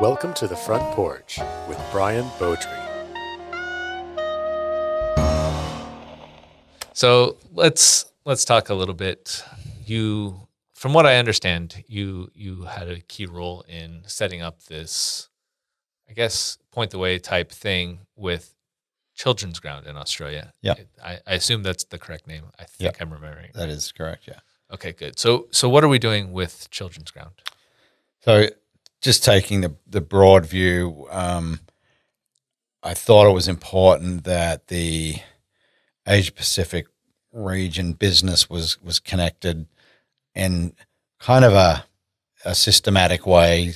Welcome to the front porch with Brian Beaudry. So let's let's talk a little bit. You, from what I understand, you you had a key role in setting up this, I guess, point the way type thing with Children's Ground in Australia. Yeah. I, I assume that's the correct name. I think I'm remembering. That is correct. Yeah. Okay, good. So so what are we doing with Children's Ground? So, just taking the the broad view, um, I thought it was important that the Asia Pacific region business was was connected in kind of a a systematic way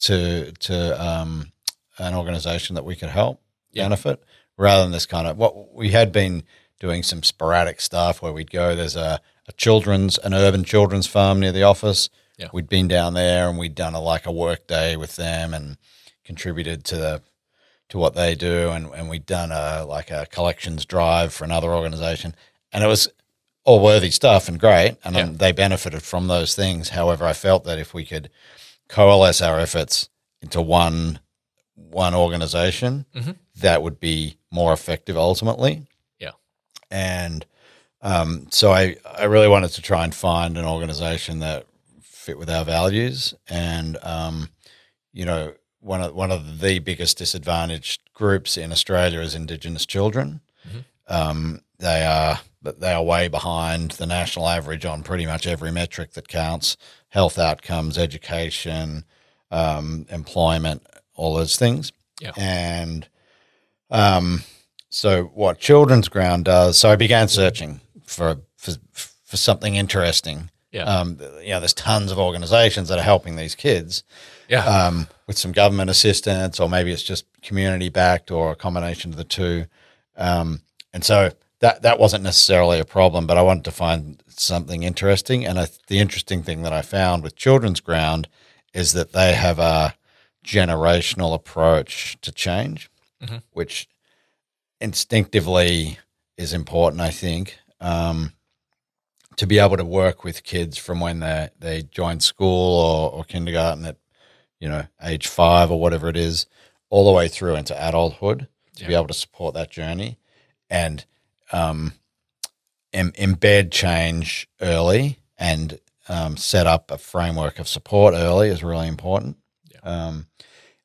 to to um, an organization that we could help Yeah. benefit rather than this kind of what we had been doing some sporadic stuff where we'd go there's a, a children's an urban children's farm near the office Yeah. we'd been down there and we'd done a like a work day with them and contributed to the to what they do and, and we'd done a like a collections drive for another organization and it was all worthy stuff and great and um, they benefited from those things however i felt that if we could coalesce our efforts into one one organization Mhm. that would be more effective ultimately Yeah. and um, so I, I really wanted to try and find an organization that fit with our values and um, you know one of one of the biggest disadvantaged groups in Australia is Indigenous children. Um, they are they are way behind the national average on pretty much every metric that counts: health outcomes, education, um, employment, all those things. Yeah. And um, so what Children's Ground does, so I began searching for for, for something interesting. Yeah. Um, you know, there's tons of organizations that are helping these kids Yeah. um, with some government assistance, or maybe it's just community backed, or a combination of the two. Um, and so that that wasn't necessarily a problem, but I wanted to find something interesting. And I, the interesting thing that I found with Children's Ground is that they have a generational approach to change, Mhm. which instinctively is important. I think. Um, to be able to work with kids from when they, they join school or, or kindergarten at you know age five or whatever it is all the way through into adulthood to be able to support that journey. And um, em- embed change early and um, set up a framework of support early is really important. Um,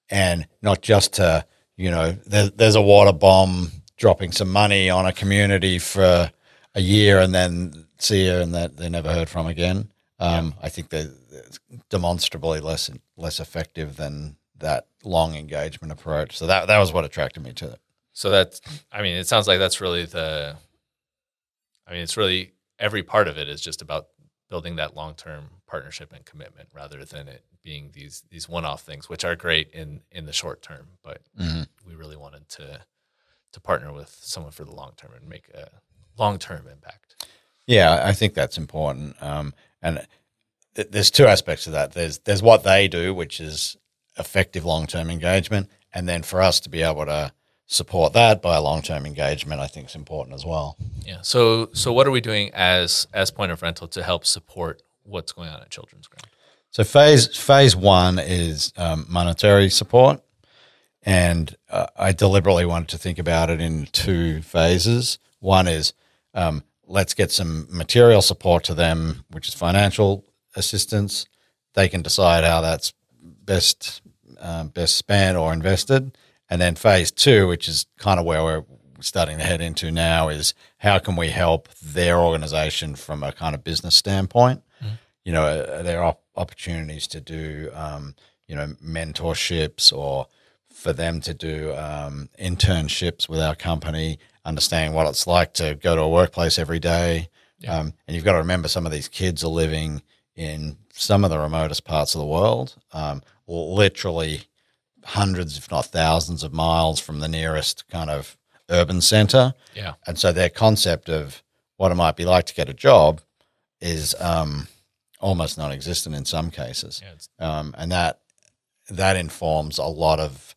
and not just to you know there, there's a water bomb dropping some money on a community for a year and then see you and that they're never heard from again. Um, I think they're demonstrably less less effective than that long engagement approach. So that that was what attracted me to it. So that's, I mean, it sounds like that's really the, I mean, it's really every part of it is just about building that long term partnership and commitment rather than it being these these one off things, which are great in in the short term, but Mhm. we really wanted to to partner with someone for the long term and make a long term impact. Yeah, I think that's important. Um, and th- there's two aspects of that. There's there's what they do, which is effective long term engagement, and then for us to be able to support that by a long term engagement, I think is important as well. Yeah. So so what are we doing as as point of rental to help support what's going on at Children's Ground? So phase phase one is um, monetary support, and uh, I deliberately wanted to think about it in two phases. One is um, let's get some material support to them, which is financial assistance. They can decide how that's best um, best spent or invested, and then phase two, which is kind of where we're starting to head into now, is how can we help their organization from a kind of business standpoint? You know, uh, there are op- opportunities to do, um, you know, mentorships or for them to do um, internships with our company, understanding what it's like to go to a workplace every day. Yeah. Um, and you've got to remember some of these kids are living in some of the remotest parts of the world, um, literally hundreds, if not thousands, of miles from the nearest kind of urban center. Yeah. And so their concept of what it might be like to get a job is um, almost non-existent in some cases, Yeah. Um, and that that informs a lot of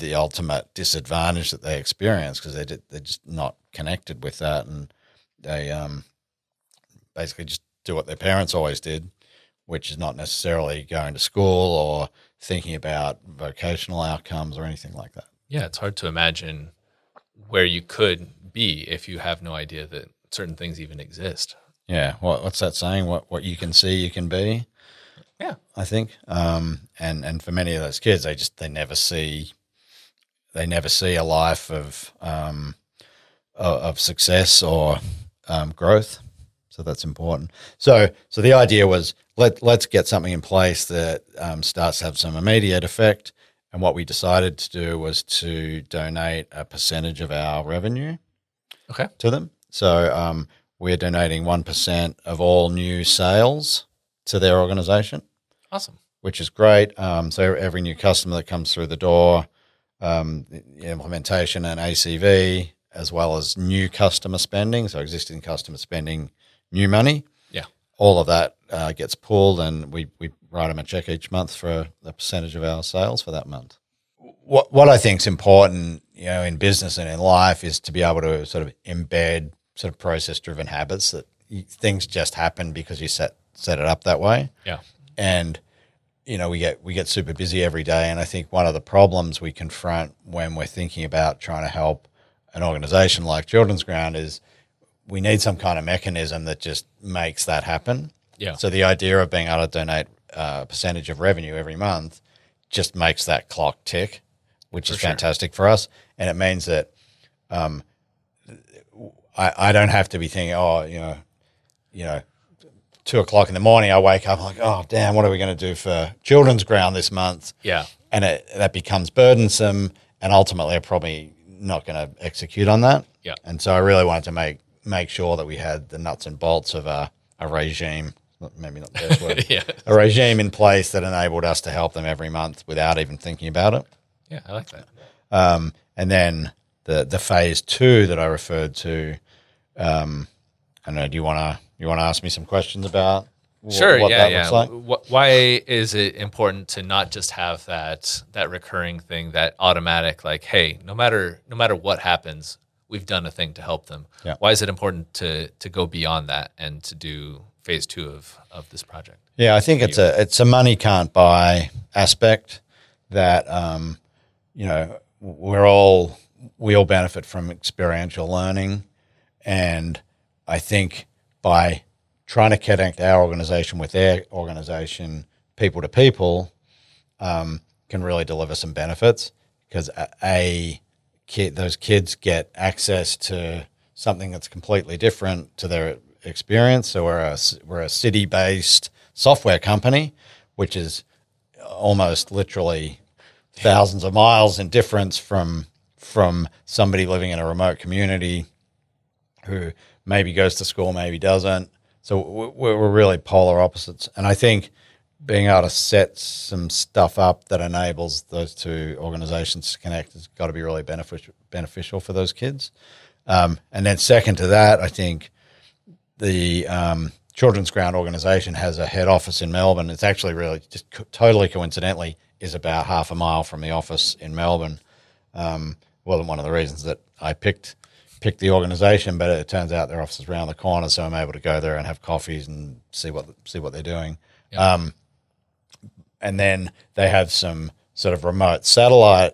the ultimate disadvantage that they experience because they they're just not connected with that, and they um, basically just do what their parents always did, which is not necessarily going to school or thinking about vocational outcomes or anything like that. Yeah, it's hard to imagine where you could be if you have no idea that certain things even exist. Yeah, what, what's that saying? What what you can see, you can be. Yeah. I think, um, and and for many of those kids, they just they never see, they never see a life of um, of, success or um, growth. So that's important. So so the idea was let let's get something in place that um, starts to have some immediate effect. And what we decided to do was to donate a percentage of our revenue Okay. to them. So um, we're donating 1% of all new sales to their organization, Awesome. which is great. Um, so every new customer that comes through the door, um, implementation and ACV, as well as new customer spending, so existing customer spending new money. Yeah. All of that uh, gets pulled, and we, we write them a check each month for a percentage of our sales for that month. What what I think is important, you know, in business and in life is to be able to sort of embed sort of process driven habits that things just happen because you set set it up that way Yeah. and you know we get we get super busy every day and i think one of the problems we confront when we're thinking about trying to help an organization like children's ground is we need some kind of mechanism that just makes that happen Yeah. so the idea of being able to donate uh, a percentage of revenue every month just makes that clock tick which is sure. fantastic for us and it means that I, I don't have to be thinking, oh, you know, you know, two o'clock in the morning, I wake up I'm like, oh, damn, what are we going to do for children's ground this month? Yeah. And it, that becomes burdensome, and ultimately, I'm probably not going to execute on that. Yeah. And so I really wanted to make make sure that we had the nuts and bolts of a, a regime, maybe not the best word, Yeah. a regime in place that enabled us to help them every month without even thinking about it. Yeah. I like that. Um, and then the the phase two that I referred to, um, I don't know. Do you want to you want to ask me some questions about wh- Sure. what yeah. that yeah. looks like? Wh- Why is it important to not just have that that recurring thing, that automatic, like, hey, no matter no matter what happens, we've done a thing to help them. Yeah. Why is it important to to go beyond that and to do phase two of of this project? Yeah, I think it's a it's a money can't buy aspect that um, you know we're all we all benefit from experiential learning, and I think by trying to connect our organization with their organization, people to people, um, can really deliver some benefits because a, a kid, those kids get access to something that's completely different to their experience. So we're a we're a city based software company, which is almost literally thousands of miles in difference from from somebody living in a remote community who maybe goes to school, maybe doesn't. So we're really polar opposites, and I think being able to set some stuff up that enables those two organizations to connect has got to be really beneficial beneficial for those kids. Um, and then second to that, I think the um, Children's Ground organization has a head office in Melbourne. It's actually really just co- totally coincidentally is about half a mile from the office in Melbourne. Um, wasn't one of the reasons that I picked picked the organization, but it turns out their office is around the corner, so I'm able to go there and have coffees and see what see what they're doing. Um, and then they have some sort of remote satellite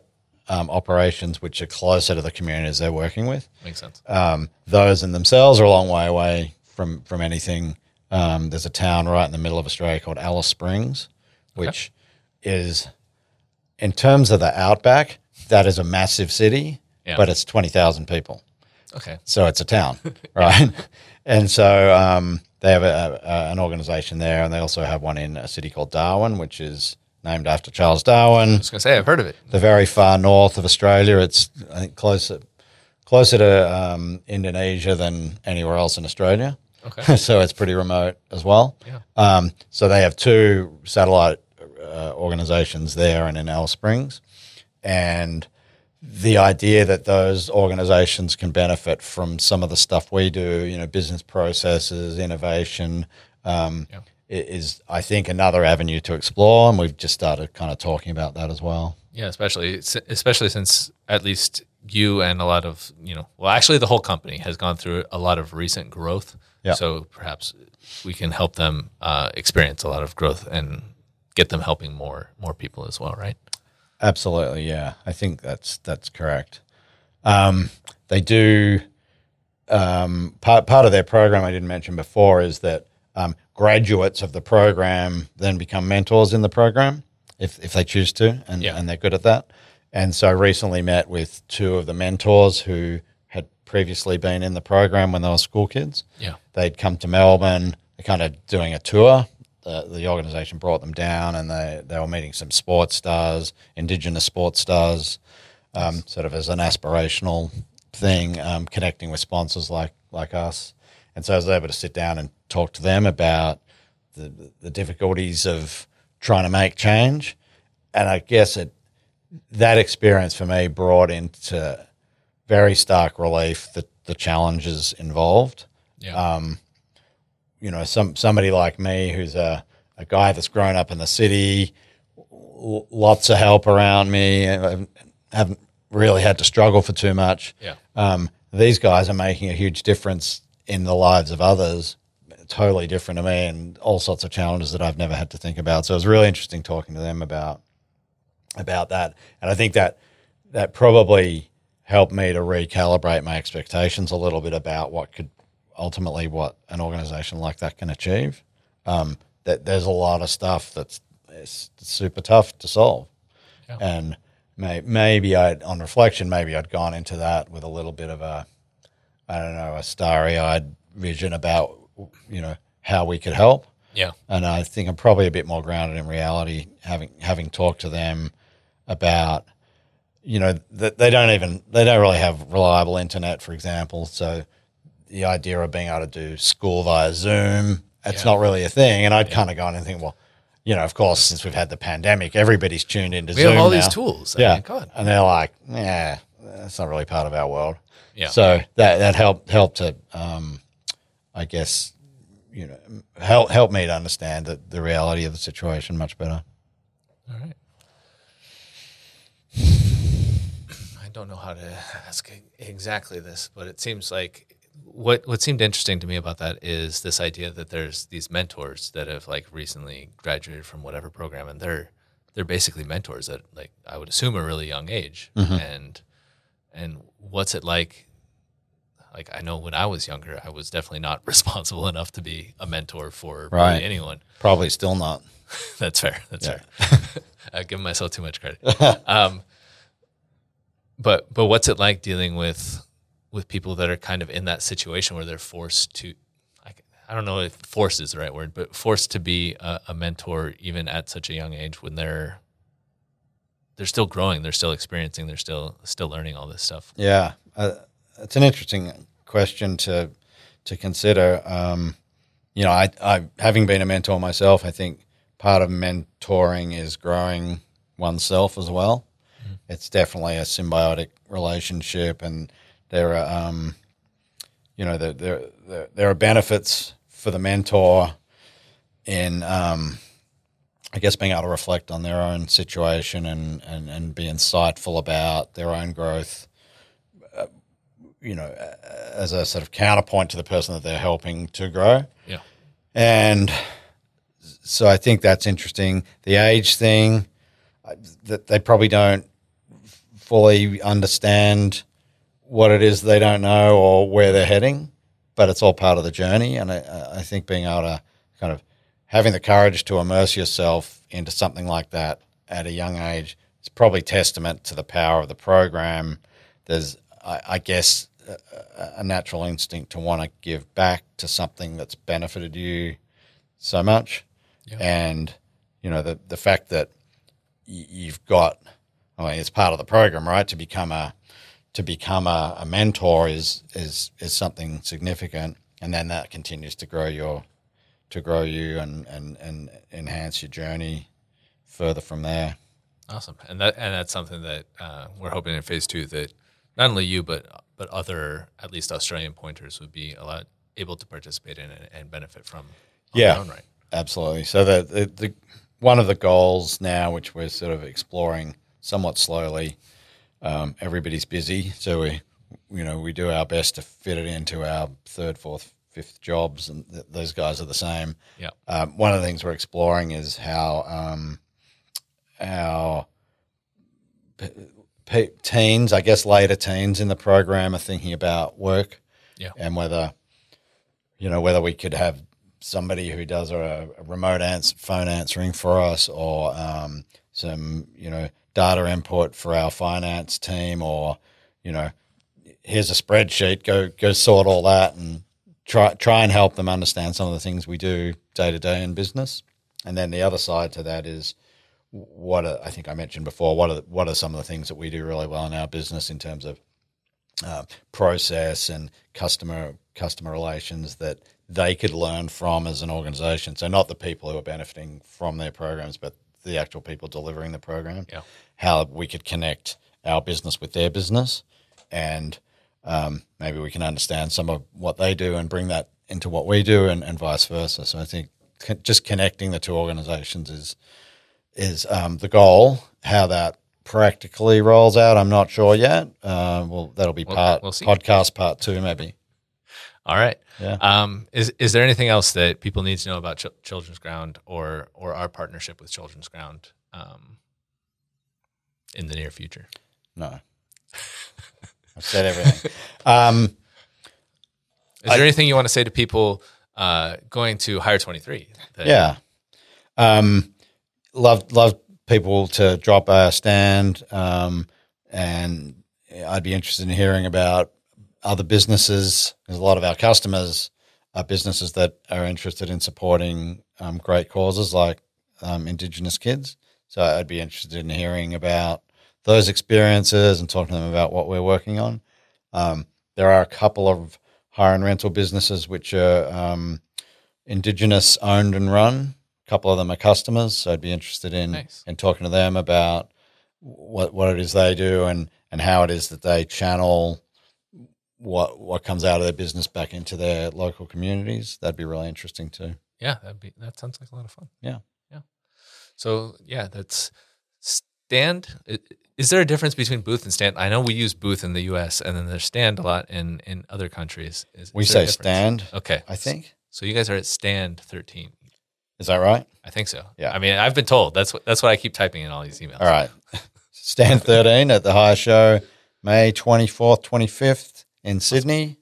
um, operations, which are closer to the communities they're working with Makes sense. um, those in themselves are a long way away from from anything. Um, there's a town right in the middle of Australia called Alice Springs, which is, in terms of the outback, that is a massive city, Yeah. but it's twenty thousand people, Okay. so it's a town, right? and so um, they have a, a, an organization there, and they also have one in a city called Darwin, which is named after Charles Darwin I was gonna say I've heard of it. the very far north of Australia. It's I think closer closer to um, Indonesia than anywhere else in Australia. Okay. so it's pretty remote as well. Yeah. Um, so they have two satellite uh, organizations there and in Alice Springs, and the idea that those organizations can benefit from some of the stuff we do, you know, business processes, innovation, um, Yeah. is I think another avenue to explore, and we've just started kind of talking about that as well. Yeah, especially especially since at least you and a lot of you know, well, actually, the whole company has gone through a lot of recent growth. Yeah. So perhaps we can help them uh, experience a lot of growth and get them helping more more people as well, right? Absolutely, yeah. I think that's that's correct. Um, they do um, part part of their program I didn't mention before is that um, graduates of the program then become mentors in the program if if they choose to, and Yeah. and they're good at that. And so I recently met with two of the mentors who had previously been in the program when they were school kids. Yeah. They'd come to Melbourne. They're kind of doing a tour. The, the organisation brought them down, and they, they were meeting some sports stars, Indigenous sports stars, um, sort of as an aspirational thing, um, connecting with sponsors like like us. And so I was able to sit down and talk to them about the, the difficulties of trying to make change. And I guess it, that experience for me brought into very stark relief the, the challenges involved Yeah. um, you know, some somebody like me who's a, a guy that's grown up in the city, l- lots of help around me, I haven't really had to struggle for too much. yeah. Um, these guys are making a huge difference in the lives of others, totally different to me, and all sorts of challenges that I've never had to think about. So it was really interesting talking to them about about that, and I think that that probably helped me to recalibrate my expectations a little bit about what could ultimately what an organization like that can achieve. Um, that there's a lot of stuff that's it's super tough to solve, Yeah. and may, maybe I, on reflection, maybe I'd gone into that with a little bit of a, I don't know, a starry-eyed vision about you know how we could help Yeah. and I think I'm probably a bit more grounded in reality, having having talked to them about, you know, that they don't even they don't really have reliable internet, for example. So the idea of being able to do school via Zoom, it's Yeah. not really a thing. And I'd kind of gone and think, well, you know, of course, since we've had the pandemic, everybody's tuned into We Zoom have all now. these tools. I Yeah, mean, God. and they're like, yeah, that's not really part of our world. Yeah. So that that helped helped to, um, I guess, you know, help help me to understand the, the reality of the situation much better. All right. I don't know how to ask exactly this, but it seems like what what seemed interesting to me about that is this idea that there's these mentors that have like recently graduated from whatever program, and they're they're basically mentors at like I would assume a really young age, and and what's it like? Like I know when I was younger, I was definitely not responsible enough to be a mentor for really Right. anyone. Probably still not. That's fair. That's fair. I give myself too much credit. um, but but what's it like dealing with with people that are kind of in that situation where they're forced to? I, I don't know if forced is the right word, but forced to be a, a mentor even at such a young age when they're they're still growing, they're still experiencing, they're still still learning all this stuff. Yeah, uh, it's an interesting question to to consider. Um, you know, I, I having been a mentor myself, I think part of mentoring is growing oneself as well. It's definitely a symbiotic relationship, and there are, um, you know, there, there there are benefits for the mentor in, um, I guess, being able to reflect on their own situation and and and be insightful about their own growth you know, as a sort of counterpoint to the person that they're helping to grow. Yeah. And so I think that's interesting. The age thing, that they probably don't fully understand what it is they don't know or where they're heading, but it's all part of the journey. And I, I think being able to kind of having the courage to immerse yourself into something like that at a young age is probably testament to the power of the program. There's, I, I guess, a, a natural instinct to want to give back to something that's benefited you so much, Yeah. and you know the the fact that you've got, I mean, it's part of the program, right? To become a to become a, a mentor is is is something significant, and then that continues to grow your to grow you and and and enhance your journey further from there. Awesome, and that and that's something that uh, we're hoping in phase two that not only you but but other at least Australian pointers would be a lot able to participate in and, and benefit from. Yeah. their own right. Absolutely. So the, the the one of the goals now, which we're sort of exploring somewhat slowly, um, everybody's busy, so we you know we do our best to fit it into our third, fourth, fifth jobs, and th- those guys are the same. Yeah. Um, one of the things we're exploring is how um, our p- p- teens, I guess later teens in the program, are thinking about work, Yeah. and whether you know whether we could have somebody who does a, a remote ans- phone answering for us, or um, some you know data input for our finance team, or you know here's a spreadsheet, go go sort all that and try try and help them understand some of the things we do day to day in business. And then the other side to that is what are, I think I mentioned before. What are what are some of the things that we do really well in our business in terms of uh, process and customer customer relations that they could learn from as an organization. So not the people who are benefiting from their programs, but the actual people delivering the program. Yeah. How we could connect our business with their business, and um, maybe we can understand some of what they do and bring that into what we do, and, and vice versa. So I think just connecting the two organizations is is um, the goal. How that practically rolls out, I'm not sure yet. Uh, well, that'll be We'll- part we'll podcast part two, maybe. All right. Yeah. Um, is is there anything else that people need to know about Chil- Children's Ground or or our partnership with Children's Ground um, in the near future? No, I've said everything. um, Is there anything you want to say to people uh, going to Hire Twenty Three? yeah, um, love love people to drop our stand, um, and I'd be interested in hearing about other businesses. There's a lot of our customers are businesses that are interested in supporting um, great causes like um, Indigenous kids. So I'd be interested in hearing about those experiences and talking to them about what we're working on. Um, there are a couple of hire and rental businesses which are um, Indigenous owned and run. A couple of them are customers, so I'd be interested in Nice. in talking to them about what what it is they do and and how it is that they channel what what comes out of their business back into their local communities. That'd be really interesting too. Yeah, that'd be that sounds like a lot of fun. Yeah. yeah. So yeah, that's stand. Is there a difference between booth and stand? I know we use booth in the U.S. and then there's stand a lot in in other countries. Is, We is say stand, Okay, I think. So you guys are at stand thirteen. Is that right? I think so. Yeah. I mean, I've been told that's what that's what I keep typing in all these emails. All right. Stand 13 at the Hire Show, May 24th, 25th in Sydney.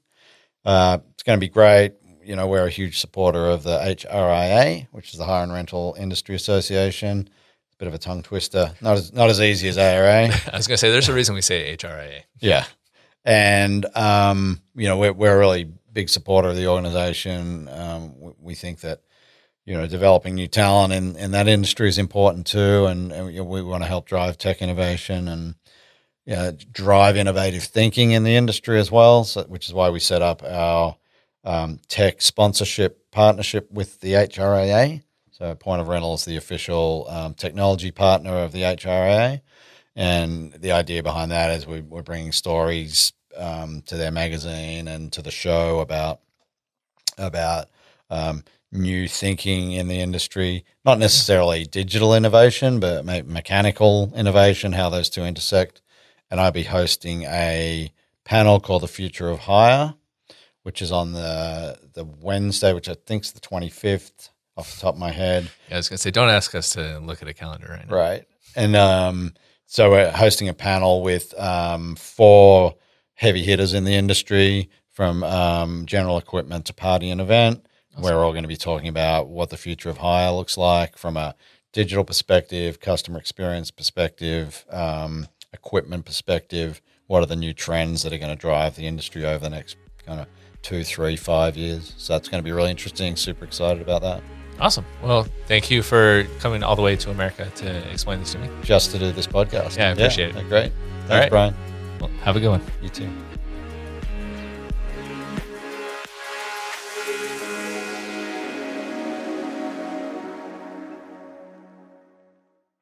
Uh, it's going to be great. You know, we're a huge supporter of the HRIA, which is the Hire and Rental Industry Association. It's a bit of a tongue twister. Not as not as easy as ARA. I was gonna say there's a reason we say HRIA. Yeah. And, um, you know, we're, we're a really big supporter of the organization. Um, we, we think that, you know, developing new talent in, in that industry is important too. And, and we want to help drive tech innovation and, you know, drive innovative thinking in the industry as well. So, which is why we set up our um, tech sponsorship partnership with the HRIA. So, Point of Rental is the official um, technology partner of the HRIA. And the idea behind that is we, we're bringing stories um, to their magazine and to the show about about um, new thinking in the industry, not necessarily digital innovation, but me- mechanical innovation, how those two intersect. And I'll be hosting a panel called "The Future of Hire," which is on the the Wednesday, which I think is the twenty fifth, off the top of my head. Yeah, I was gonna say don't ask us to look at a calendar right now. Right. And um, so we're hosting a panel with um, four heavy hitters in the industry from um, general equipment to party and event. We're all going to be talking about what the future of hire looks like from a digital perspective, customer experience perspective, um, equipment perspective. What are the new trends that are going to drive the industry over the next kind of two, three, five years? So that's going to be really interesting. Super excited about that. Awesome. Well, thank you for coming all the way to America to explain this to me. Just to do this podcast. Yeah, I appreciate it. Great. Thanks, right. Brian. Well, have a good one. You too.